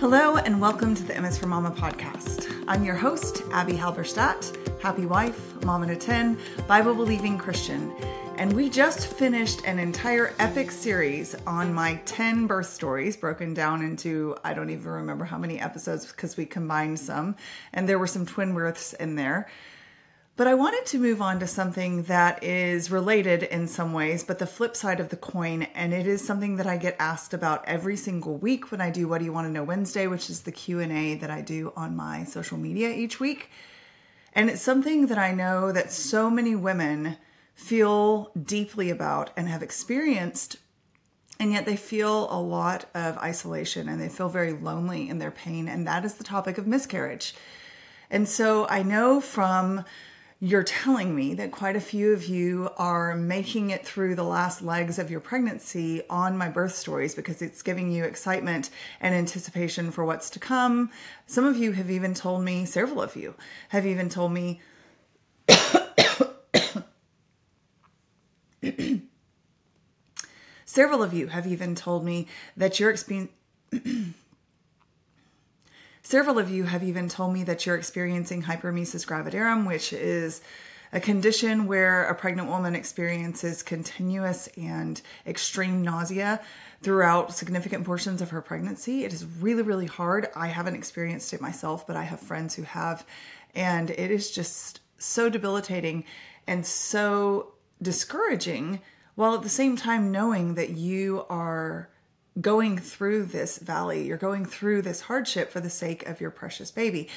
Hello, and welcome to the M is for Mama podcast. I'm your host, Abbie Halberstadt, happy wife, mom a 10, Bible believing Christian. And we just finished an entire epic series on my 10 birth stories, broken down into I don't even remember how many episodes because we combined some, and there were some twin births in there. But I wanted to move on to something that is related in some ways, but the flip side of the coin. And it is something that I get asked about every single week when I do What Do You Want to Know Wednesday, which is the Q&A that I do on my social media each week. And it's something that I know that so many women feel deeply about and have experienced and yet they feel a lot of isolation and they feel very lonely in their pain and that is the topic of miscarriage. And so I know from you're telling me that quite a few of you are making it through the last legs of your pregnancy on my birth stories because it's giving you excitement and anticipation for what's to come. Some of you have even told me, several of you have even told me. several of you have even told me that you're experiencing Several of you have even told me that you're experiencing hyperemesis gravidarum, which is a condition where a pregnant woman experiences continuous and extreme nausea throughout significant portions of her pregnancy. It is really, really hard. I haven't experienced it myself, but I have friends who have, and it is just so debilitating and so discouraging, while at the same time knowing that you are going through this valley, you're going through this hardship for the sake of your precious baby.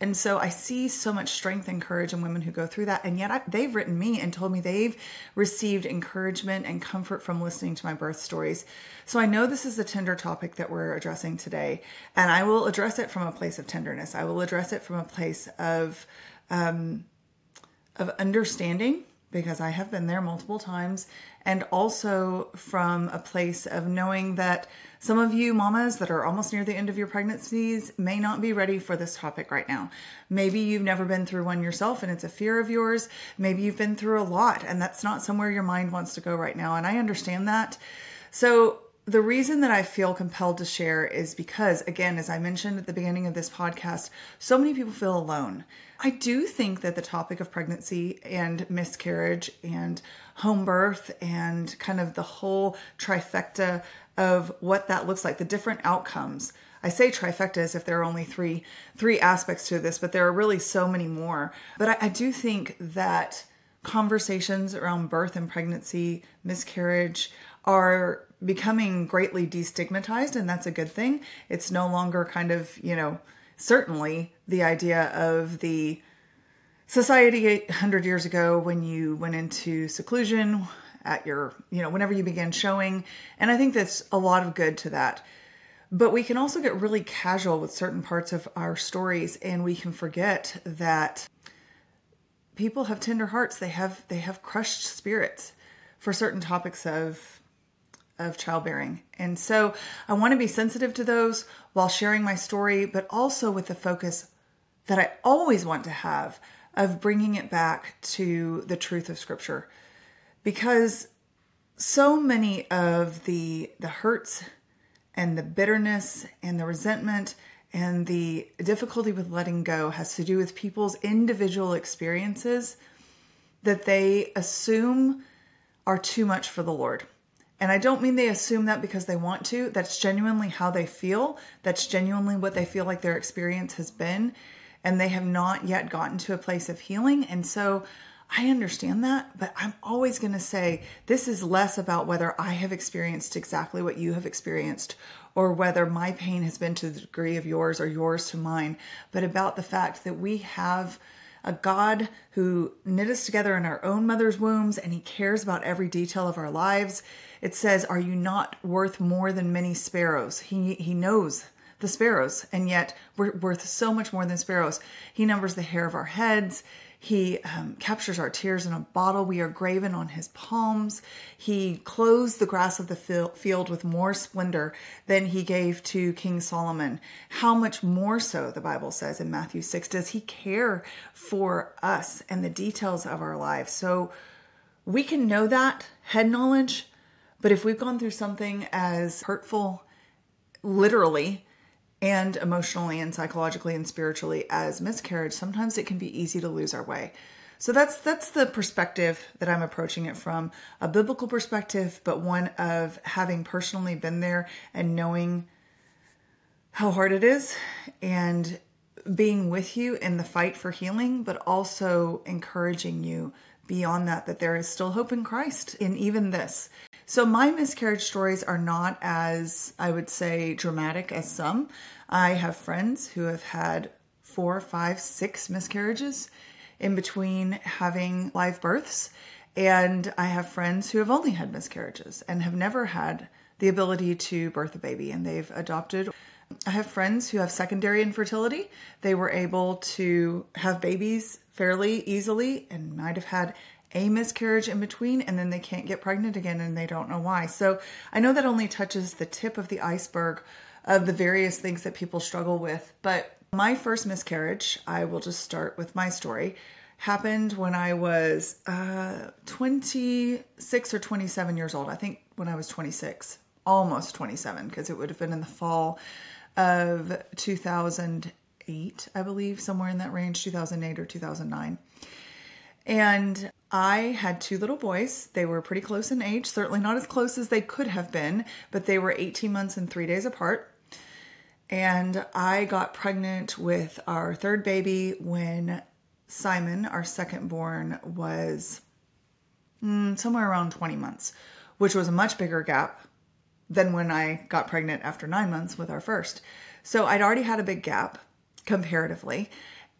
And so I see so much strength and courage in women who go through that. And yet I, they've written me and told me they've received encouragement and comfort from listening to my birth stories. So I know this is a tender topic that we're addressing today. And I will address it from a place of tenderness. I will address it from a place of, um, of understanding because I have been there multiple times, and also from a place of knowing that some of you mamas that are almost near the end of your pregnancies may not be ready for this topic right now. Maybe you've never been through one yourself and it's a fear of yours. Maybe you've been through a lot and that's not somewhere your mind wants to go right now. And I understand that. So, the reason that I feel compelled to share is because, again, as I mentioned at the beginning of this podcast, so many people feel alone. I do think that the topic of pregnancy and miscarriage and home birth and kind of the whole trifecta of what that looks like, the different outcomes. I say trifecta as if there are only three three aspects to this, but there are really so many more. But I, I do think that conversations around birth and pregnancy, miscarriage are becoming greatly destigmatized, and that's a good thing. It's no longer kind of, you know, certainly the idea of the society 800 years ago when you went into seclusion at your, you know, whenever you began showing. And I think that's a lot of good to that. But we can also get really casual with certain parts of our stories and we can forget that people have tender hearts. They have they have crushed spirits for certain topics of of childbearing. And so I want to be sensitive to those while sharing my story, but also with the focus that I always want to have of bringing it back to the truth of scripture. Because so many of the the hurts and the bitterness and the resentment and the difficulty with letting go has to do with people's individual experiences that they assume are too much for the Lord. And I don't mean they assume that because they want to. That's genuinely how they feel. That's genuinely what they feel like their experience has been. And they have not yet gotten to a place of healing. And so I understand that, but I'm always going to say this is less about whether I have experienced exactly what you have experienced or whether my pain has been to the degree of yours or yours to mine, but about the fact that we have a God who knit us together in our own mother's wombs and he cares about every detail of our lives. It says, Are you not worth more than many sparrows? He, he knows the sparrows, and yet we're worth so much more than sparrows. He numbers the hair of our heads. He um, captures our tears in a bottle. We are graven on his palms. He clothes the grass of the field with more splendor than he gave to King Solomon. How much more so, the Bible says in Matthew 6, does he care for us and the details of our lives? So we can know that head knowledge, but if we've gone through something as hurtful, literally, and emotionally and psychologically and spiritually as miscarriage, sometimes it can be easy to lose our way. So that's that's the perspective that I'm approaching it from, a biblical perspective, but one of having personally been there and knowing how hard it is and being with you in the fight for healing, but also encouraging you beyond that that there is still hope in Christ in even this. So my miscarriage stories are not as I would say dramatic as some. I have friends who have had four, five, six miscarriages in between having live births. And I have friends who have only had miscarriages and have never had the ability to birth a baby and they've adopted. I have friends who have secondary infertility. They were able to have babies fairly easily and might have had a miscarriage in between and then they can't get pregnant again and they don't know why. So I know that only touches the tip of the iceberg of the various things that people struggle with, but my first miscarriage, I will just start with my story, happened when I was uh, 26 or 27 years old. I think when I was 26, almost 27, because it would have been in the fall of 2008, I believe, somewhere in that range, 2008 or 2009. And I had two little boys. They were pretty close in age, certainly not as close as they could have been, but they were 18 months and three days apart. And I got pregnant with our third baby when Simon, our second born, was mm, somewhere around 20 months, which was a much bigger gap than when I got pregnant after nine months with our first. So I'd already had a big gap comparatively,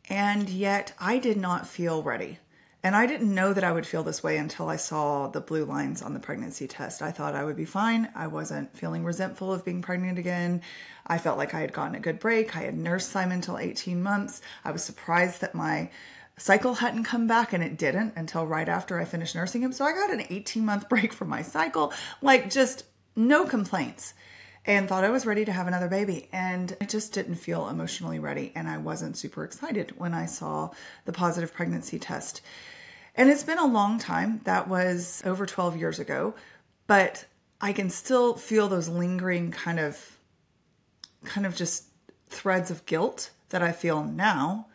and yet I did not feel ready. And I didn't know that I would feel this way until I saw the blue lines on the pregnancy test. I thought I would be fine. I wasn't feeling resentful of being pregnant again. I felt like I had gotten a good break. I had nursed Simon till 18 months. I was surprised that my cycle hadn't come back and it didn't until right after I finished nursing him. So I got an 18 month break from my cycle, like just no complaints and thought I was ready to have another baby. And I just didn't feel emotionally ready. And I wasn't super excited when I saw the positive pregnancy test. And it's been a long time. That was over 12 years ago. But I can still feel those lingering kind of, kind of just threads of guilt that I feel now,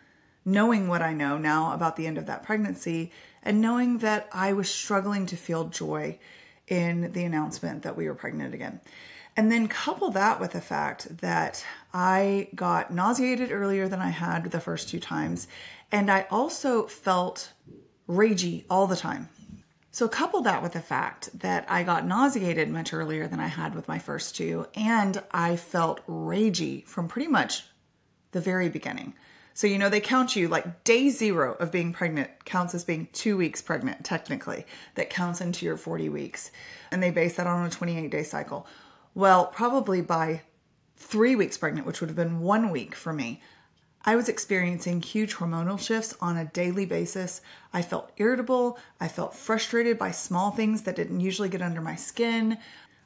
knowing what I know now about the end of that pregnancy and knowing that I was struggling to feel joy in the announcement that we were pregnant again. And then couple that with the fact that I got nauseated earlier than I had the first two times. And I also felt ragey all the time. So couple that with the fact that I got nauseated much earlier than I had with my first two. And I felt ragey from pretty much the very beginning. So, you know, they count you like day zero of being pregnant counts as being two weeks pregnant, technically, that counts into your 40 weeks. And they base that on a 28 day cycle. Well, probably by three weeks pregnant, which would have been one week for me, I was experiencing huge hormonal shifts on a daily basis. I felt irritable. I felt frustrated by small things that didn't usually get under my skin.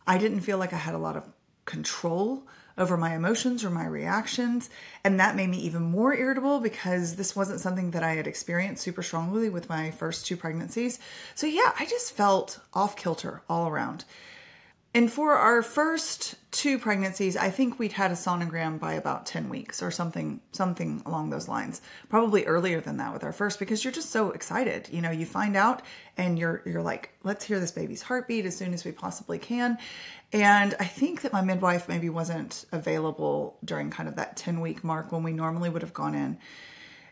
I didn't feel like I had a lot of control over my emotions or my reactions. And that made me even more irritable because this wasn't something that I had experienced super strongly with my first two pregnancies. So, yeah, I just felt off kilter all around. And for our first two pregnancies, I think we'd had a sonogram by about 10 weeks or something something along those lines. Probably earlier than that with our first because you're just so excited. You know, you find out and you're you're like, let's hear this baby's heartbeat as soon as we possibly can. And I think that my midwife maybe wasn't available during kind of that 10 week mark when we normally would have gone in.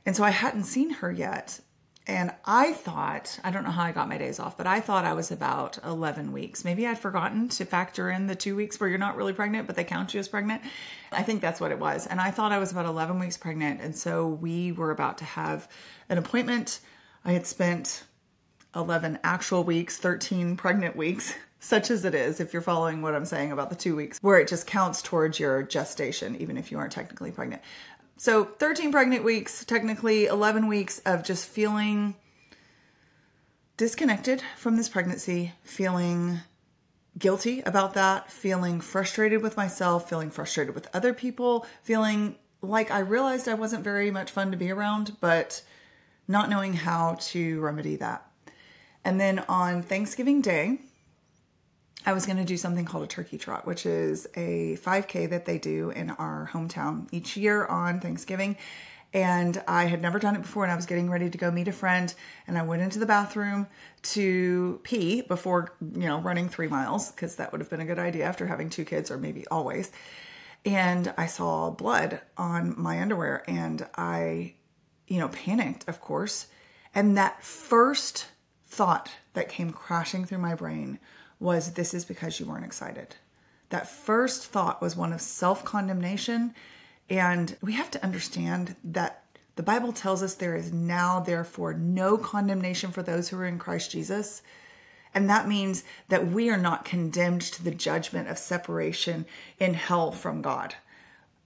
And so I hadn't seen her yet. And I thought, I don't know how I got my days off, but I thought I was about 11 weeks. Maybe I'd forgotten to factor in the two weeks where you're not really pregnant, but they count you as pregnant. I think that's what it was. And I thought I was about 11 weeks pregnant. And so we were about to have an appointment. I had spent 11 actual weeks, 13 pregnant weeks, such as it is, if you're following what I'm saying about the two weeks, where it just counts towards your gestation, even if you aren't technically pregnant. So 13 pregnant weeks, technically 11 weeks of just feeling disconnected from this pregnancy, feeling guilty about that, feeling frustrated with myself, feeling frustrated with other people, feeling like I realized I wasn't very much fun to be around, but not knowing how to remedy that. And then on Thanksgiving Day, I was going to do something called a turkey trot, which is a 5K that they do in our hometown each year on Thanksgiving. And I had never done it before, and I was getting ready to go meet a friend. And I went into the bathroom to pee before, you know, running three miles, because that would have been a good idea after having two kids, or maybe always. And I saw blood on my underwear, and I, you know, panicked, of course. And that first thought that came crashing through my brain was this is because you weren't excited. That first thought was one of self condemnation. And we have to understand that the Bible tells us there is now, therefore, no condemnation for those who are in Christ Jesus. And that means that we are not condemned to the judgment of separation in hell from God.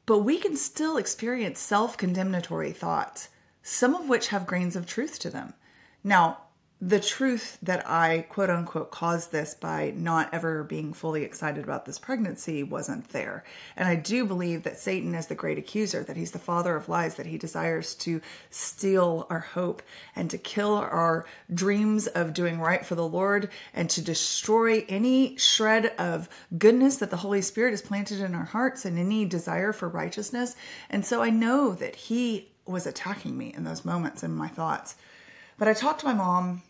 But we can still experience self condemnatory thoughts, some of which have grains of truth to them. Now, the truth that I quote unquote caused this by not ever being fully excited about this pregnancy wasn't there. And I do believe that Satan is the great accuser, that he's the father of lies, that he desires to steal our hope and to kill our dreams of doing right for the Lord and to destroy any shred of goodness that the Holy Spirit has planted in our hearts and any desire for righteousness. And so I know that he was attacking me in those moments in my thoughts. But I talked to my mom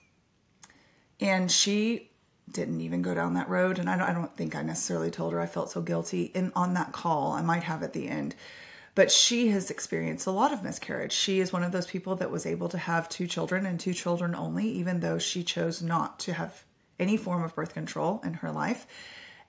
and she didn't even go down that road and I don't, I don't think i necessarily told her i felt so guilty in on that call. I might have at the end. But she has experienced a lot of miscarriage. She is one of those people that was able to have two children and two children only even though she chose not to have any form of birth control in her life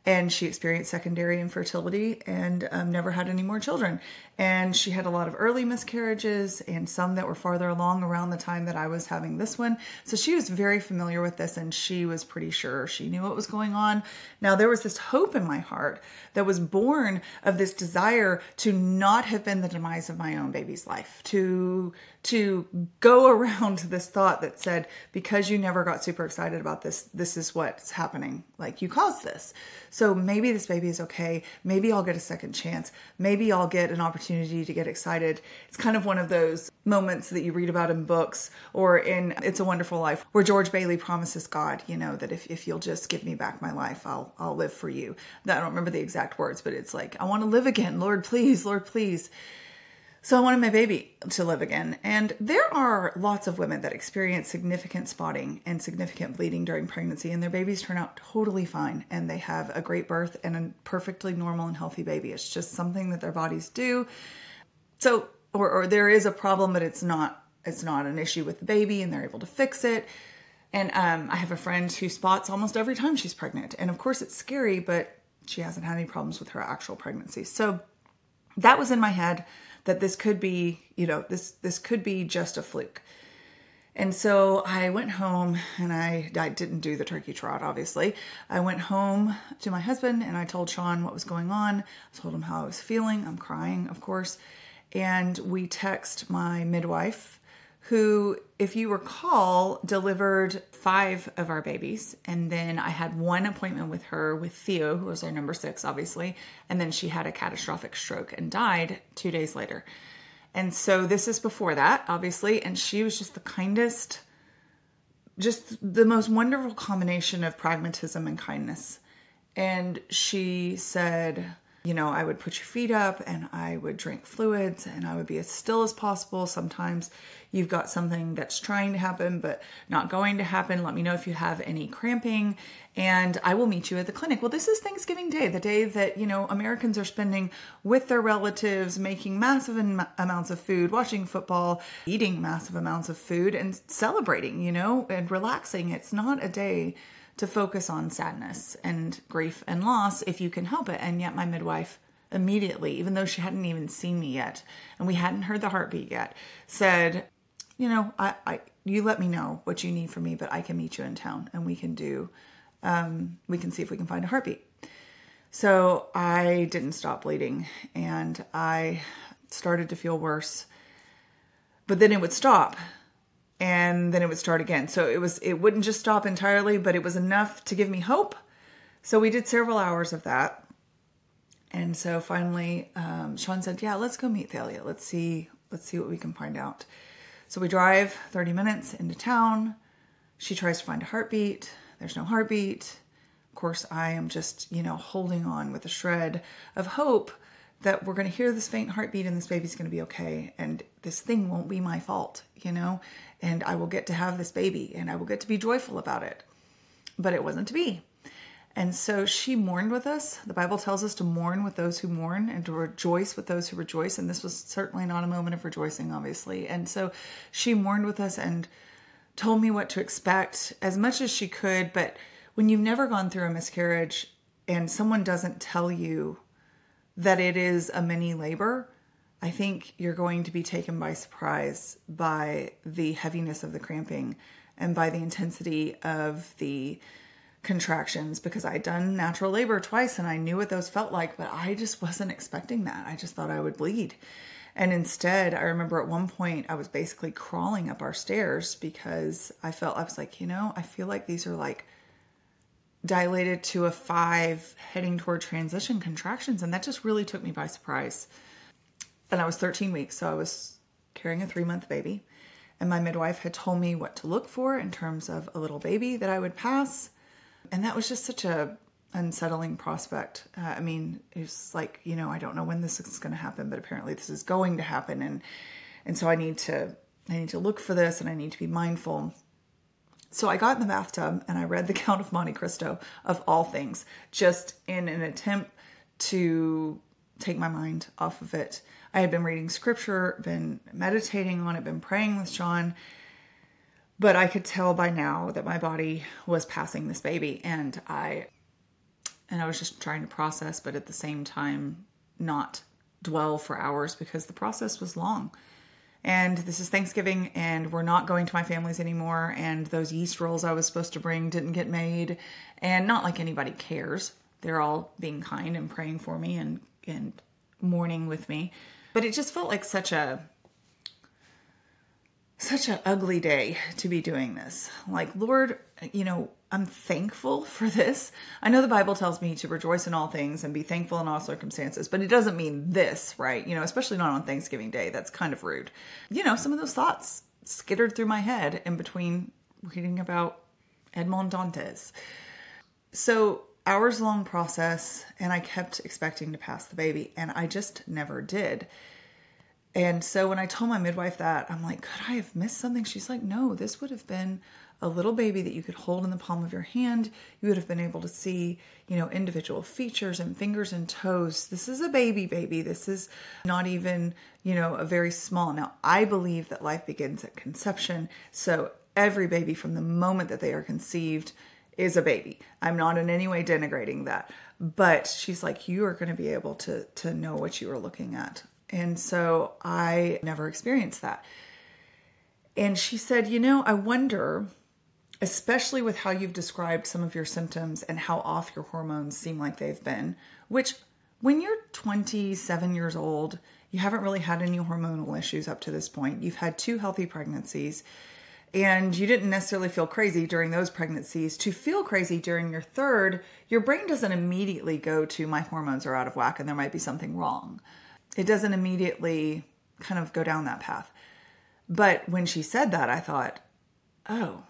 and she experienced secondary infertility and um, never had any more children. And she had a lot of early miscarriages and some that were farther along around the time that I was having this one. So she was very familiar with this and she was pretty sure she knew what was going on. Now, there was this hope in my heart that was born of this desire to not have been the demise of my own baby's life, to to go around this thought that said because you never got super excited about this this is what's happening. Like you caused this. So maybe this baby is okay. Maybe i'll get a second chance. Maybe i'll get an opportunity to get excited. It's kind of one of those moments that you read about in books or in it's a wonderful life where george bailey promises god you know that if, if you'll just give me back my life i'll i'll live for you. I don't remember the exact words but it's like i want to live again. Lord please lord please so I wanted my baby to live again. And there are lots of women that experience significant spotting and significant bleeding during pregnancy, and their babies turn out totally fine and they have a great birth and a perfectly normal and healthy baby. It's just something that their bodies do. So, or, or there is a problem, but it's not it's not an issue with the baby and they're able to fix it. And um, I have a friend who spots almost every time she's pregnant. And of course, it's scary, but she hasn't had any problems with her actual pregnancy. So that was in my head that this could be, you know, this this could be just a fluke. And so I went home and I, I didn't do the turkey trot, obviously. I went home to my husband and I told Sean what was going on. I told him how I was feeling. I'm crying, of course. And we text my midwife who, if you recall, delivered five of our babies. And then I had one appointment with her with Theo, who was our number six, obviously. And then she had a catastrophic stroke and died two days later. And so this is before that, obviously. And she was just the kindest, just the most wonderful combination of pragmatism and kindness. And she said, you know, I would put your feet up and I would drink fluids and I would be as still as possible. Sometimes you've got something that's trying to happen but not going to happen. Let me know if you have any cramping and I will meet you at the clinic. Well, this is Thanksgiving Day, the day that, you know, Americans are spending with their relatives, making massive amounts of food, watching football, eating massive amounts of food and celebrating, you know, and relaxing. It's not a day to focus on sadness and grief and loss if you can help it. And yet, my midwife immediately, even though she hadn't even seen me yet and we hadn't heard the heartbeat yet, said, You know, I, I you let me know what you need from me, but I can meet you in town and we can do, um, we can see if we can find a heartbeat. So I didn't stop bleeding and I started to feel worse. But then it would stop and then it would start again. So it was it wouldn't just stop entirely, but it was enough to give me hope. So we did several hours of that. And so finally, um, Sean said, "Yeah, let's go meet Thalia. Let's see, let's see what we can find out." So we drive 30 minutes into town. She tries to find a heartbeat. There's no heartbeat. Of course, I am just, you know, holding on with a shred of hope that we're going to hear this faint heartbeat and this baby's going to be okay and this thing won't be my fault, you know, and I will get to have this baby and I will get to be joyful about it. But it wasn't to be. And so she mourned with us. The Bible tells us to mourn with those who mourn and to rejoice with those who rejoice. And this was certainly not a moment of rejoicing, obviously. And so she mourned with us and told me what to expect as much as she could. But when you've never gone through a miscarriage and someone doesn't tell you that it is a mini labor, I think you're going to be taken by surprise by the heaviness of the cramping and by the intensity of the contractions because I'd done natural labor twice and I knew what those felt like, but I just wasn't expecting that. I just thought I would bleed. And instead, I remember at one point I was basically crawling up our stairs because I felt, I was like, you know, I feel like these are like dilated to a five heading toward transition contractions. And that just really took me by surprise. And I was 13 weeks, so I was carrying a three month baby. And my midwife had told me what to look for in terms of a little baby that I would pass and that was just such a unsettling prospect. Uh, I mean, it's like you know, I don't know when this is going to happen, but apparently this is going to happen, and and so I need to I need to look for this, and I need to be mindful. So I got in the bathtub and I read The Count of Monte Cristo of all things, just in an attempt to take my mind off of it. I had been reading scripture, been meditating on it, been praying with Sean, but I could tell by now that my body was passing this baby and I and I was just trying to process but at the same time not dwell for hours because the process was long. And this is Thanksgiving and we're not going to my family's anymore and those yeast rolls I was supposed to bring didn't get made and not like anybody cares. They're all being kind and praying for me and and mourning with me. But it just felt like such a such an ugly day to be doing this. Like, Lord, you know, I'm thankful for this. I know the Bible tells me to rejoice in all things and be thankful in all circumstances, but it doesn't mean this, right? You know, especially not on Thanksgiving Day. That's kind of rude. You know, some of those thoughts skittered through my head in between reading about Edmond Dantes. So, hours long process, and I kept expecting to pass the baby, and I just never did. And so when I told my midwife that, I'm like, could I have missed something? She's like, no, this would have been a little baby that you could hold in the palm of your hand. You would have been able to see, you know, individual features and fingers and toes. This is a baby baby. This is not even, you know, a very small. Now, I believe that life begins at conception. So every baby from the moment that they are conceived is a baby. I'm not in any way denigrating that. But she's like, you are going to be able to to know what you are looking at and so I never experienced that. And she said, You know, I wonder, especially with how you've described some of your symptoms and how off your hormones seem like they've been, which when you're 27 years old, you haven't really had any hormonal issues up to this point. You've had two healthy pregnancies and you didn't necessarily feel crazy during those pregnancies. To feel crazy during your third, your brain doesn't immediately go to my hormones are out of whack and there might be something wrong it doesn't immediately kind of go down that path. But when she said that, I thought, oh,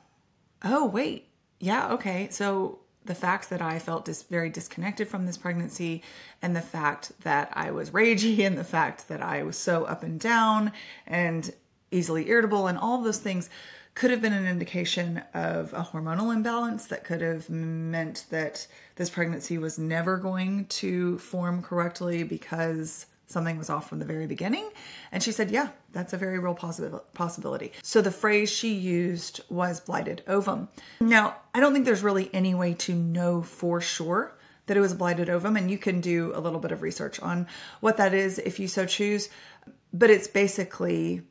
oh, wait. Yeah, okay. So the fact that I felt dis- very disconnected from this pregnancy, and the fact that I was ragey, and the fact that I was so up and down and easily irritable, and all those things could have been an indication of a hormonal imbalance that could have meant that this pregnancy was never going to form correctly because something was off from the very beginning. And she said, Yeah, that's a very real possibility. So the phrase she used was blighted ovum. Now, I don't think there's really any way to know for sure that it was a blighted ovum, and you can do a little bit of research on what that is if you so choose. But it's basically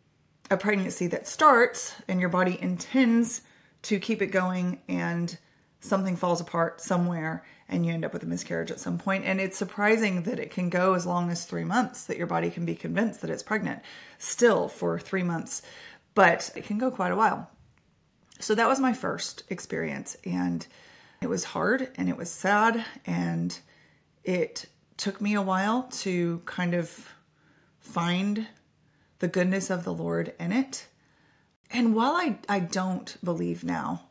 a pregnancy that starts and your body intends to keep it going and something falls apart somewhere and you end up with a miscarriage at some point. And it's surprising that it can go as long as three months, that your body can be convinced that it's pregnant still for three months, but it can go quite a while. So that was my first experience. And it was hard and it was sad. And it took me a while to kind of find the goodness of the Lord in it. And while I, I don't believe now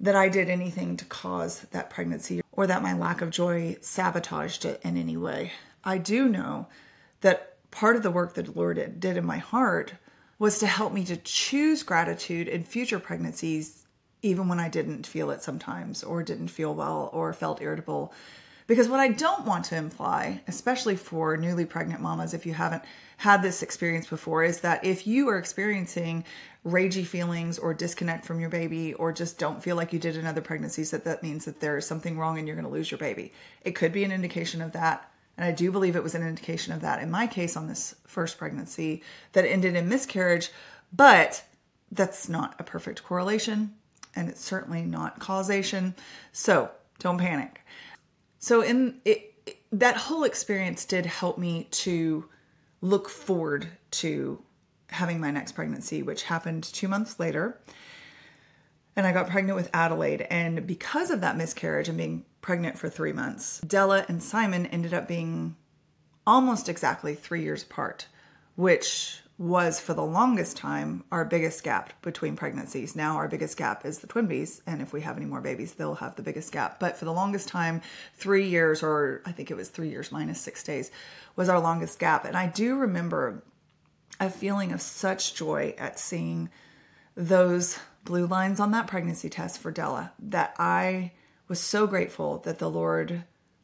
that I did anything to cause that pregnancy or that my lack of joy sabotaged it in any way. I do know that part of the work that the Lord did in my heart was to help me to choose gratitude in future pregnancies, even when I didn't feel it sometimes, or didn't feel well, or felt irritable. Because what I don't want to imply, especially for newly pregnant mamas, if you haven't had this experience before, is that if you are experiencing ragey feelings or disconnect from your baby, or just don't feel like you did in other pregnancies, that that means that there is something wrong and you're going to lose your baby. It could be an indication of that. And I do believe it was an indication of that in my case on this first pregnancy that ended in miscarriage. But that's not a perfect correlation and it's certainly not causation. So don't panic. So in it, it, that whole experience did help me to look forward to having my next pregnancy, which happened two months later. And I got pregnant with Adelaide. And because of that miscarriage and being pregnant for three months. Della and Simon ended up being almost exactly three years apart, which was for the longest time our biggest gap between pregnancies. Now our biggest gap is the twin twinbies, and if we have any more babies, they'll have the biggest gap. But for the longest time, three years, or I think it was three years minus six days, was our longest gap. And I do remember a feeling of such joy at seeing those blue lines on that pregnancy test for Della that I was so grateful that the Lord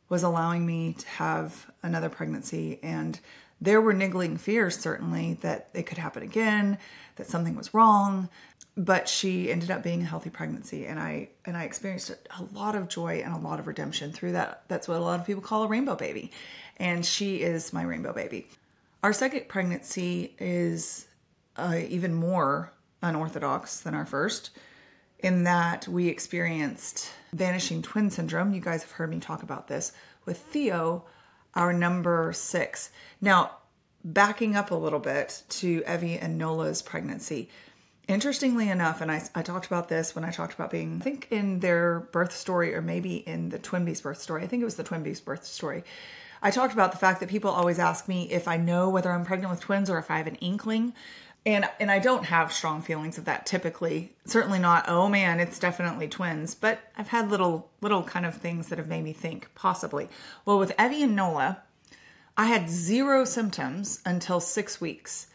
was allowing me to have another pregnancy. And there were niggling fears, certainly, that it could happen again, that something was wrong. But she ended up being a healthy pregnancy, and I and I experienced a lot of joy and a lot of redemption through that. That's what a lot of people call a rainbow baby, and she is my rainbow baby. Our second pregnancy is uh, even more unorthodox than our first in that we experienced vanishing twin syndrome. You guys have heard me talk about this with Theo, our number six. Now, backing up a little bit to Evie and Nola's pregnancy. Interestingly enough, and I, I talked about this when I talked about being, I think in their birth story or maybe in the Twin Bees birth story. I think it was the Twin Bees birth story. I talked about the fact that people always ask me if I know whether I'm pregnant with twins or if I have an inkling and and I don't have strong feelings of that typically. Certainly not, oh man, it's definitely twins, but I've had little little kind of things that have made me think possibly. Well, with Evie and Nola, I had zero symptoms until 6 weeks.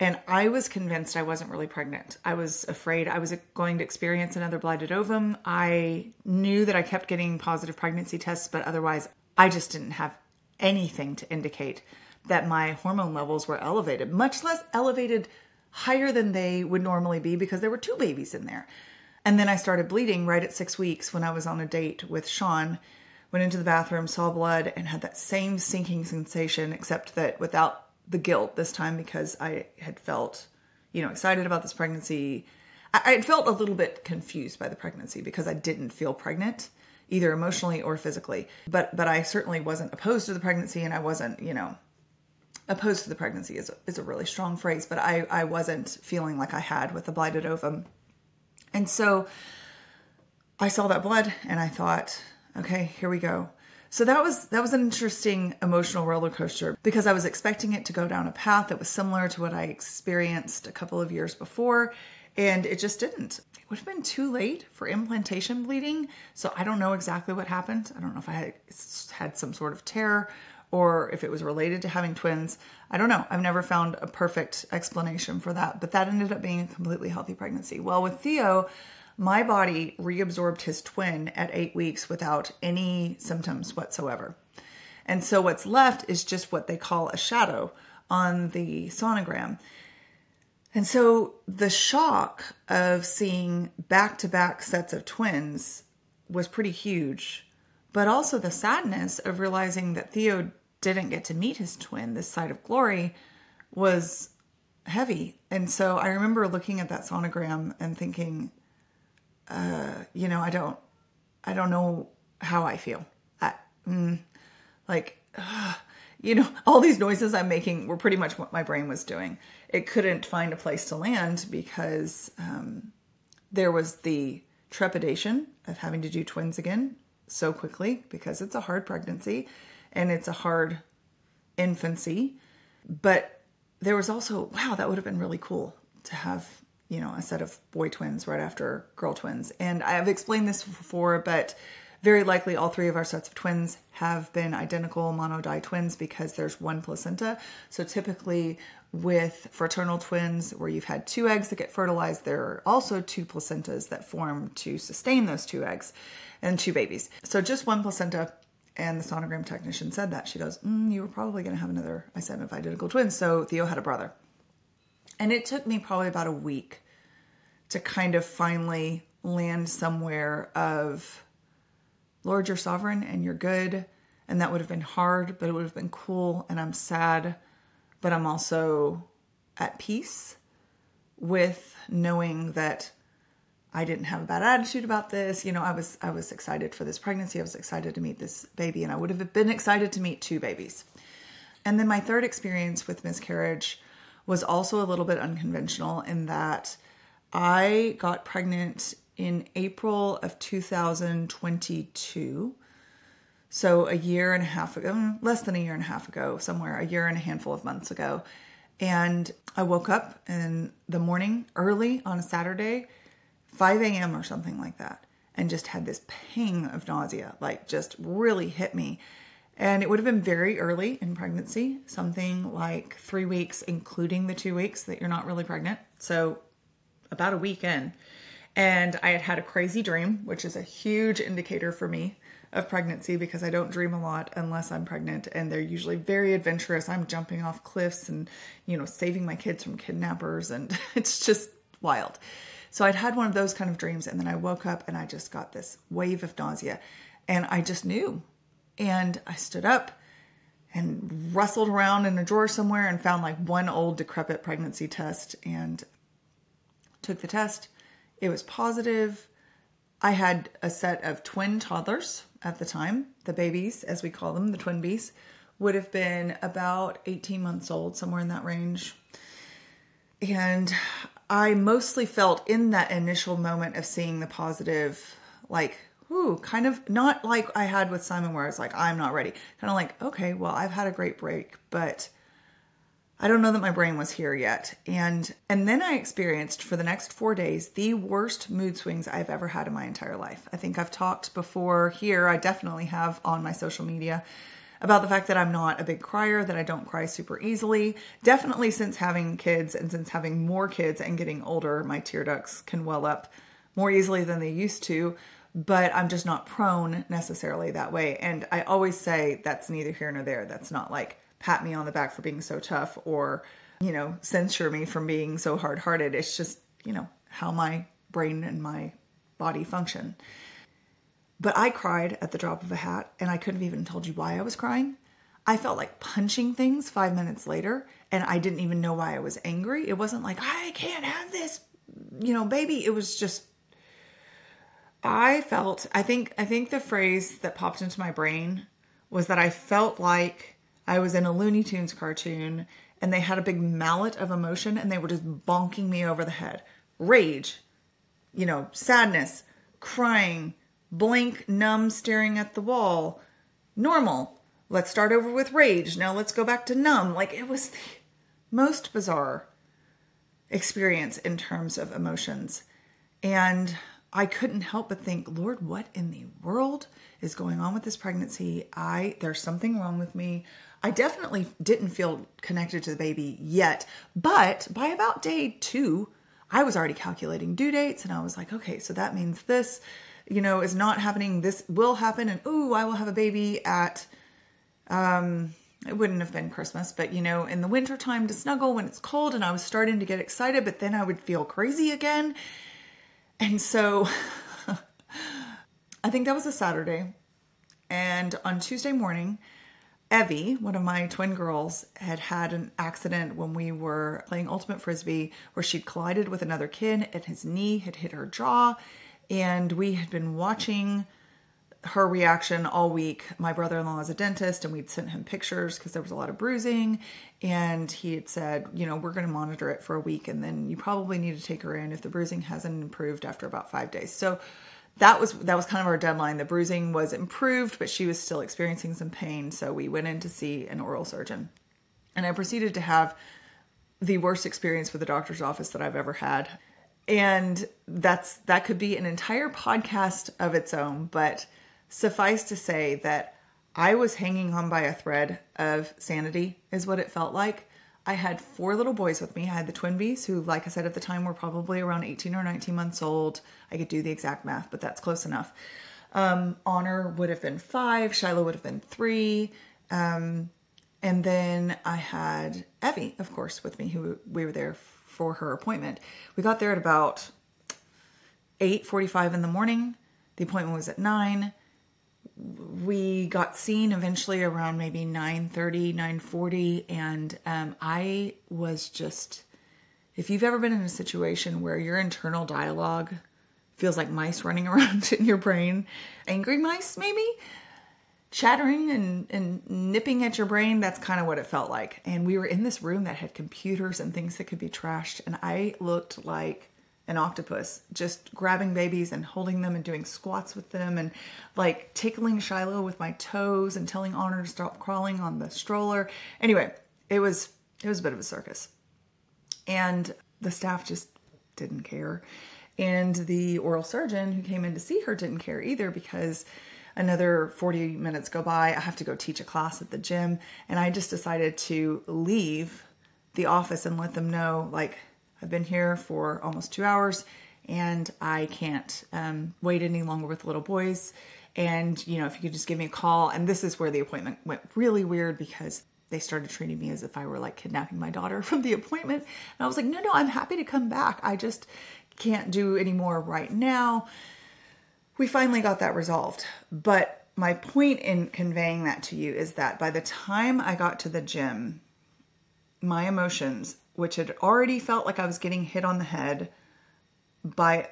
And I was convinced I wasn't really pregnant. I was afraid I was going to experience another blighted ovum. I knew that I kept getting positive pregnancy tests, but otherwise, I just didn't have anything to indicate that my hormone levels were elevated, much less elevated higher than they would normally be because there were two babies in there. And then I started bleeding right at six weeks when I was on a date with Sean. Went into the bathroom, saw blood, and had that same sinking sensation, except that without the guilt this time because I had felt, you know, excited about this pregnancy. I had felt a little bit confused by the pregnancy because I didn't feel pregnant either emotionally or physically. But but I certainly wasn't opposed to the pregnancy and I wasn't, you know, opposed to the pregnancy is is a really strong phrase, but I, I wasn't feeling like I had with the blighted ovum. And so I saw that blood and I thought, okay, here we go. So that was that was an interesting emotional roller coaster because I was expecting it to go down a path that was similar to what I experienced a couple of years before and it just didn't. It would have been too late for implantation bleeding, so I don't know exactly what happened. I don't know if I had had some sort of tear or if it was related to having twins. I don't know. I've never found a perfect explanation for that, but that ended up being a completely healthy pregnancy. Well, with Theo, my body reabsorbed his twin at eight weeks without any symptoms whatsoever. And so what's left is just what they call a shadow on the sonogram. And so the shock of seeing back to back sets of twins was pretty huge, but also the sadness of realizing that Theo didn't get to meet his twin this side of glory was heavy. And so I remember looking at that sonogram and thinking, uh, you know, I don't, I don't know how I feel. I, mm, like, uh, you know, all these noises I'm making were pretty much what my brain was doing. It couldn't find a place to land because um, there was the trepidation of having to do twins again so quickly because it's a hard pregnancy and it's a hard infancy. But there was also, wow, that would have been really cool to have you know, a set of boy twins right after girl twins. And I have explained this before, but very likely all three of our sets of twins have been identical monodi twins because there's one placenta. So typically with fraternal twins where you've had two eggs that get fertilized, there are also two placentas that form to sustain those two eggs and two babies. So just one placenta and the sonogram technician said that. She goes, mm, You were probably going to have another, I said, of identical twins. So Theo had a brother. And it took me probably about a week to kind of finally land somewhere of Lord, you're sovereign and you're good. And that would have been hard, but it would have been cool. And I'm sad, but I'm also at peace with knowing that I didn't have a bad attitude about this. You know, I was I was excited for this pregnancy. I was excited to meet this baby and I would have been excited to meet two babies. And then my third experience with miscarriage was also a little bit unconventional in that I got pregnant in April of 2022. So a year and a half ago, less than a year and a half ago, somewhere, a year and a handful of months ago. And I woke up in the morning early on a Saturday, 5 a.m. or something like that, and just had this ping of nausea, like just really hit me. And it would have been very early in pregnancy, something like three weeks, including the two weeks that you're not really pregnant. So about a week in. And I had had a crazy dream, which is a huge indicator for me of pregnancy because I don't dream a lot unless I'm pregnant and they're usually very adventurous. I'm jumping off cliffs and, you know, saving my kids from kidnappers and it's just wild. So I'd had one of those kind of dreams and then I woke up and I just got this wave of nausea and I just knew. And I stood up and rustled around in a drawer somewhere and found like one old decrepit pregnancy test and took the test it was positive. I had a set of twin toddlers at the time. The babies, as we call them, the twin bees, would have been about 18 months old, somewhere in that range. And I mostly felt in that initial moment of seeing the positive, like, ooh, kind of not like I had with Simon, where I was like, I'm not ready. Kind of like, okay, well, I've had a great break, but I don't know that my brain was here yet. And and then I experienced for the next 4 days the worst mood swings I've ever had in my entire life. I think I've talked before here, I definitely have on my social media about the fact that I'm not a big crier, that I don't cry super easily. Definitely since having kids and since having more kids and getting older, my tear ducts can well up more easily than they used to, but I'm just not prone necessarily that way. And I always say that's neither here nor there. That's not like pat me on the back for being so tough or, you know, censure me from being so hard hearted. It's just, you know, how my brain and my body function. But I cried at the drop of a hat and I couldn't have even told you why I was crying. I felt like punching things five minutes later and I didn't even know why I was angry. It wasn't like, I can't have this, you know, baby. It was just, I felt, I think, I think the phrase that popped into my brain was that I felt like I was in a Looney Tunes cartoon and they had a big mallet of emotion and they were just bonking me over the head. Rage, you know, sadness, crying, blank, numb, staring at the wall. Normal. Let's start over with rage. Now let's go back to numb. Like it was the most bizarre experience in terms of emotions. And I couldn't help but think, Lord, what in the world is going on with this pregnancy? I there's something wrong with me. I definitely didn't feel connected to the baby yet, but by about day two, I was already calculating due dates and I was like, okay, so that means this, you know, is not happening. This will happen. And ooh, I will have a baby at, um, it wouldn't have been Christmas, but you know, in the wintertime to snuggle when it's cold. And I was starting to get excited, but then I would feel crazy again. And so I think that was a Saturday. And on Tuesday morning, Evie, one of my twin girls, had had an accident when we were playing Ultimate Frisbee where she'd collided with another kid and his knee had hit her jaw. And we had been watching her reaction all week. My brother in law is a dentist, and we'd sent him pictures because there was a lot of bruising. And he had said, you know, we're going to monitor it for a week, and then you probably need to take her in if the bruising hasn't improved after about five days. So that was that was kind of our deadline. The bruising was improved, but she was still experiencing some pain, so we went in to see an oral surgeon. And I proceeded to have the worst experience with the doctor's office that I've ever had. And that's that could be an entire podcast of its own, but suffice to say that I was hanging on by a thread of sanity, is what it felt like. I had four little boys with me. I had the twin bees, who, like I said at the time, were probably around 18 or 19 months old. I could do the exact math, but that's close enough. Um, Honor would have been five, Shiloh would have been three. Um, and then I had Evie, of course, with me, who we were there for her appointment. We got there at about 8:45 in the morning. The appointment was at 9 we got seen eventually around maybe 9.30 9.40 and um, i was just if you've ever been in a situation where your internal dialogue feels like mice running around in your brain angry mice maybe chattering and, and nipping at your brain that's kind of what it felt like and we were in this room that had computers and things that could be trashed and i looked like an octopus, just grabbing babies and holding them and doing squats with them and like tickling Shiloh with my toes and telling Honor to stop crawling on the stroller. Anyway, it was it was a bit of a circus. And the staff just didn't care. And the oral surgeon who came in to see her didn't care either because another 40 minutes go by. I have to go teach a class at the gym. And I just decided to leave the office and let them know, like, I've been here for almost two hours and I can't um, wait any longer with the little boys. And, you know, if you could just give me a call. And this is where the appointment went really weird because they started treating me as if I were like kidnapping my daughter from the appointment. And I was like, no, no, I'm happy to come back. I just can't do any more right now. We finally got that resolved. But my point in conveying that to you is that by the time I got to the gym, my emotions which had already felt like I was getting hit on the head by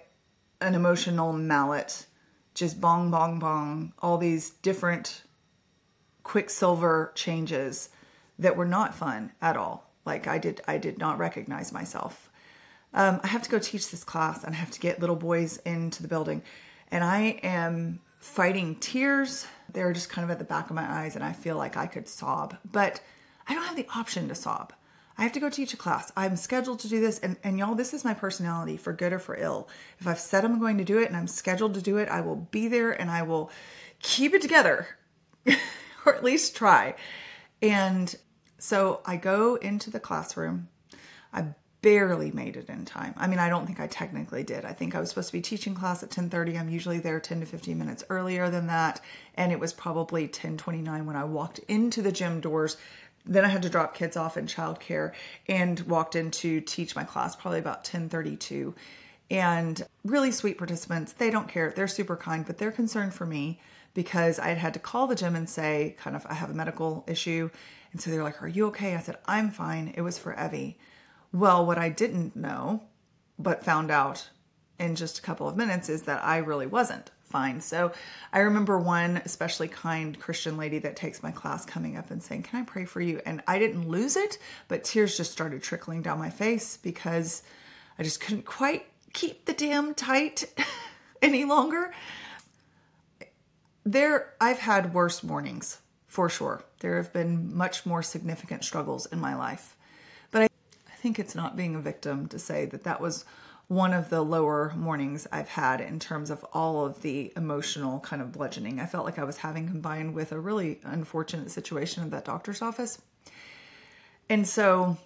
an emotional mallet, just bong, bong, bong, all these different quicksilver changes that were not fun at all. Like I did, I did not recognize myself. Um, I have to go teach this class and I have to get little boys into the building, and I am fighting tears. They're just kind of at the back of my eyes, and I feel like I could sob, but I don't have the option to sob. I have to go teach a class. I'm scheduled to do this. And, and y'all, this is my personality for good or for ill. If I've said I'm going to do it and I'm scheduled to do it, I will be there and I will keep it together or at least try. And so I go into the classroom. I barely made it in time. I mean, I don't think I technically did. I think I was supposed to be teaching class at 10:30. I'm usually there 10 to 15 minutes earlier than that, and it was probably 10:29 when I walked into the gym doors. Then I had to drop kids off in childcare and walked in to teach my class probably about 1032 and really sweet participants. They don't care. They're super kind but they're concerned for me because i had had to call the gym and say kind of i have a medical issue. And so they're like are you okay? I said i'm fine. It was for evie well what i didn't know but found out in just a couple of minutes is that i really wasn't fine. So I remember one especially kind Christian lady that takes my class coming up and saying, Can I pray for you? And I didn't lose it, but tears just started trickling down my face because I just couldn't quite keep the dam tight any longer. There, I've had worse mornings for sure. There have been much more significant struggles in my life. Think it's not being a victim to say that that was one of the lower mornings I've had in terms of all of the emotional kind of bludgeoning I felt like I was having combined with a really unfortunate situation at that doctor's office. And so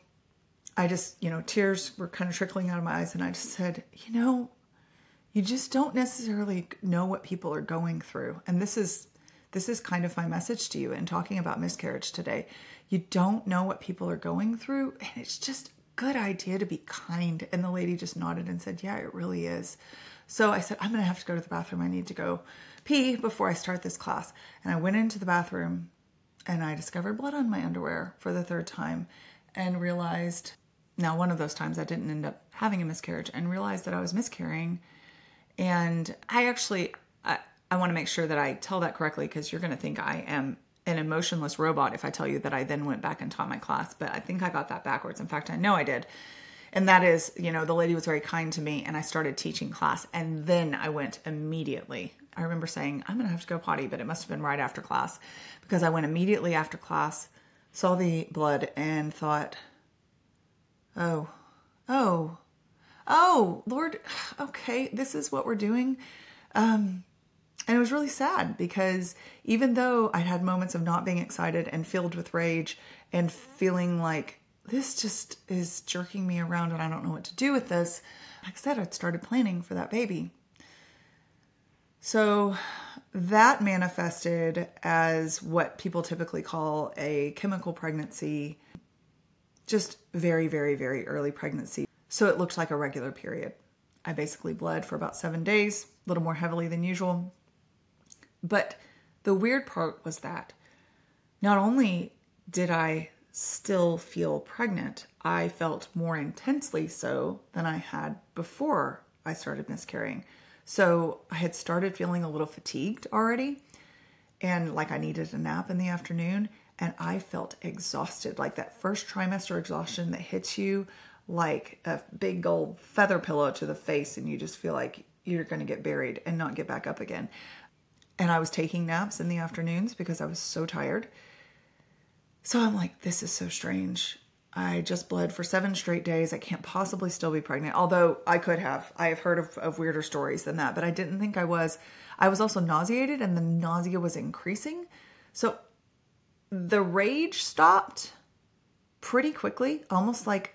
I just, you know, tears were kind of trickling out of my eyes, and I just said, you know, you just don't necessarily know what people are going through. And this is this is kind of my message to you in talking about miscarriage today. You don't know what people are going through, and it's just good idea to be kind. And the lady just nodded and said, Yeah, it really is. So I said, I'm going to have to go to the bathroom. I need to go pee before I start this class. And I went into the bathroom and I discovered blood on my underwear for the third time and realized now, one of those times I didn't end up having a miscarriage and realized that I was miscarrying. And I actually, I, I want to make sure that I tell that correctly because you're going to think I am an emotionless robot if I tell you that I then went back and taught my class, but I think I got that backwards. In fact, I know I did. And that is, you know, the lady was very kind to me and I started teaching class and then I went immediately. I remember saying, I'm going to have to go potty, but it must have been right after class because I went immediately after class, saw the blood and thought, oh, oh, oh, Lord, okay, this is what we're doing. Um, and it was really sad because even though I had moments of not being excited and filled with rage and feeling like this just is jerking me around and I don't know what to do with this, like I said, I'd started planning for that baby. So that manifested as what people typically call a chemical pregnancy, just very, very, very early pregnancy. So it looked like a regular period. I basically bled for about seven days, a little more heavily than usual. But the weird part was that not only did I still feel pregnant, I felt more intensely so than I had before I started miscarrying. So I had started feeling a little fatigued already and like I needed a nap in the afternoon. And I felt exhausted, like that first trimester exhaustion that hits you like a big gold feather pillow to the face, and you just feel like you're going to get buried and not get back up again. And I was taking naps in the afternoons because I was so tired. So I'm like, this is so strange. I just bled for seven straight days. I can't possibly still be pregnant, although I could have. I have heard of, of weirder stories than that, but I didn't think I was. I was also nauseated, and the nausea was increasing. So the rage stopped pretty quickly, almost like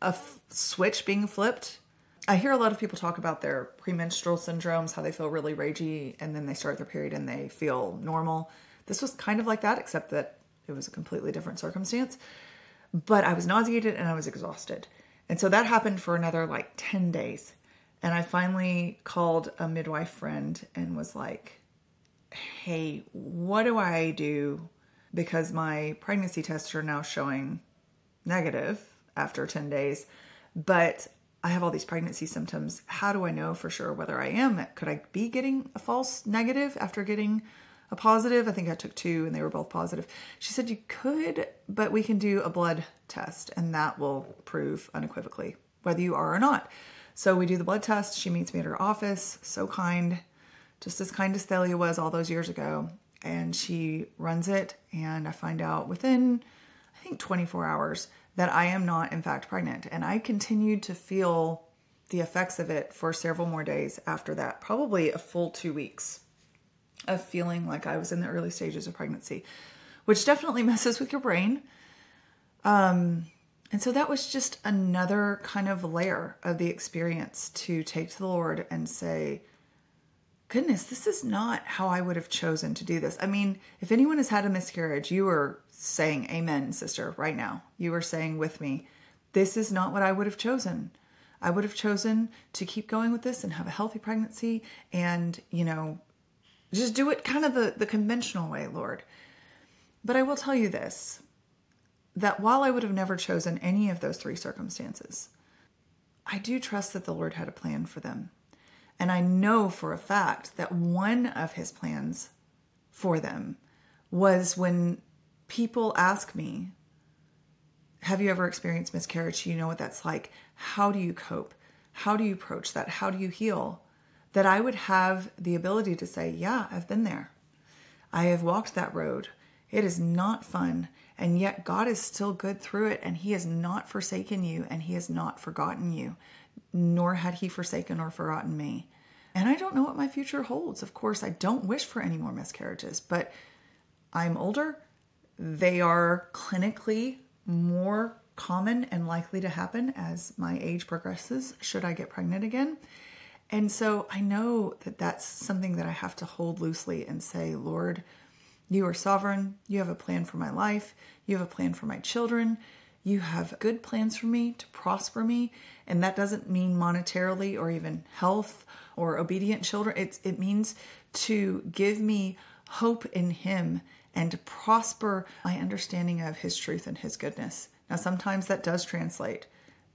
a f- switch being flipped. I hear a lot of people talk about their premenstrual syndromes, how they feel really ragey, and then they start their period and they feel normal. This was kind of like that, except that it was a completely different circumstance but I was nauseated and I was exhausted. And so that happened for another like 10 days. And I finally called a midwife friend and was like, hey, what do I do? Because my pregnancy tests are now showing negative after 10 days, but I have all these pregnancy symptoms. How do I know for sure whether I am? Could I be getting a false negative after getting a positive. I think I took two and they were both positive. She said you could, but we can do a blood test and that will prove unequivocally whether you are or not. So we do the blood test. She meets me at her office. So kind, just as kind as Thalia was all those years ago. And she runs it, and I find out within, I think, 24 hours that I am not, in fact, pregnant. And I continued to feel the effects of it for several more days after that, probably a full two weeks of feeling like I was in the early stages of pregnancy, which definitely messes with your brain. Um, and so that was just another kind of layer of the experience to take to the Lord and say, goodness, this is not how I would have chosen to do this. I mean, if anyone has had a miscarriage, you are saying amen, sister, right now. You are saying with me, this is not what I would have chosen. I would have chosen to keep going with this and have a healthy pregnancy and, you know, just do it kind of the, the conventional way, Lord. But I will tell you this that while I would have never chosen any of those three circumstances, I do trust that the Lord had a plan for them. And I know for a fact that one of his plans for them was when people ask me, Have you ever experienced miscarriage? You know what that's like. How do you cope? How do you approach that? How do you heal? that I would have the ability to say, Yeah, I've been there. I have walked that road. It is not fun. And yet, God is still good through it, and He has not forsaken you, and He has not forgotten you, nor had He forsaken or forgotten me. And I don't know what my future holds. Of course, I don't wish for any more miscarriages, but I'm older. They are clinically more common and likely to happen as my age progresses, should I get pregnant again. And so I know that that's something that I have to hold loosely and say, Lord, you are sovereign. You have a plan for my life. You have a plan for my children. You have good plans for me to prosper me. And that doesn't mean monetarily or even health or obedient children. It's, it means to give me hope in Him and to prosper my understanding of His truth and His goodness. Now, sometimes that does translate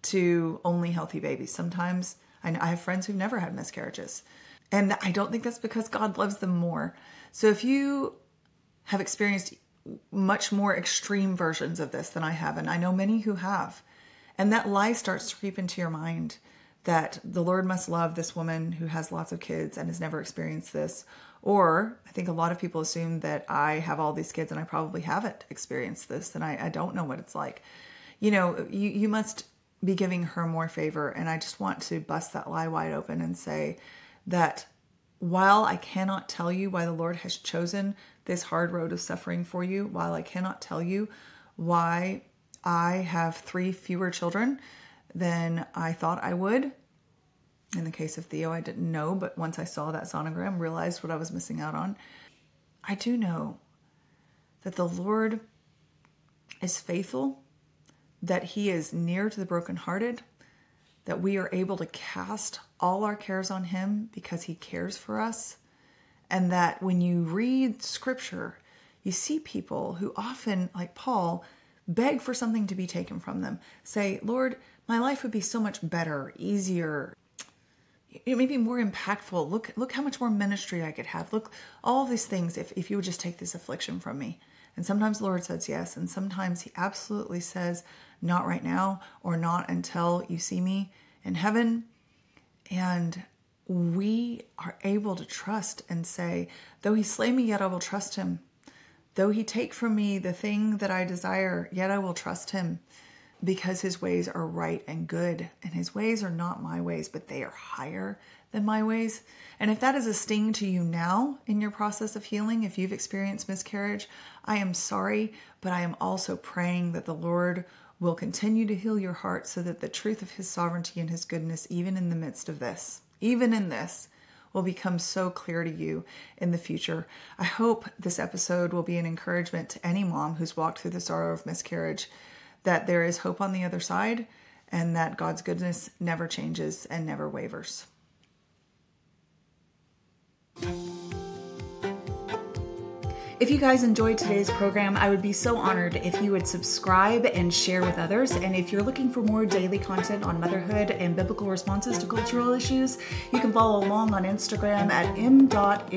to only healthy babies. Sometimes I, I have friends who've never had miscarriages. And I don't think that's because God loves them more. So if you have experienced much more extreme versions of this than I have, and I know many who have, and that lie starts to creep into your mind that the Lord must love this woman who has lots of kids and has never experienced this. Or I think a lot of people assume that I have all these kids and I probably haven't experienced this and I, I don't know what it's like. You know, you, you must be giving her more favor. And I just want to bust that lie wide open and say that while I cannot tell you why the Lord has chosen this hard road of suffering for you, while I cannot tell you why I have three fewer children than I thought I would. In the case of Theo, I didn't know, but once I saw that sonogram, realized what I was missing out on. I do know that the Lord is faithful, that He is near to the brokenhearted, that we are able to cast all our cares on Him because He cares for us, and that when you read Scripture, you see people who often, like Paul, beg for something to be taken from them. Say, Lord, my life would be so much better, easier, it may be more impactful. Look, look how much more ministry I could have. Look, all these things if, if you would just take this affliction from me. And sometimes the Lord says yes, and sometimes He absolutely says, not right now, or not until you see me in heaven. And we are able to trust and say, though He slay me, yet I will trust Him. Though He take from me the thing that I desire, yet I will trust Him because his ways are right and good, and his ways are not my ways, but they are higher than my ways. And if that is a sting to you now in your process of healing, if you've experienced miscarriage, I am sorry, but I am also praying that the Lord will continue to heal your heart so that the truth of his sovereignty and his goodness, even in the midst of this, even in this, will become so clear to you in the future. I hope this episode will be an encouragement to any mom who's walked through the sorrow of miscarriage that there is hope on the other side and that God's goodness never changes and never wavers. If you guys enjoyed today's program, I would be so honored if you would subscribe and share with others. And if you're looking for more daily content on motherhood and biblical responses to cultural issues, you can follow along on Instagram at m.is.for.mama.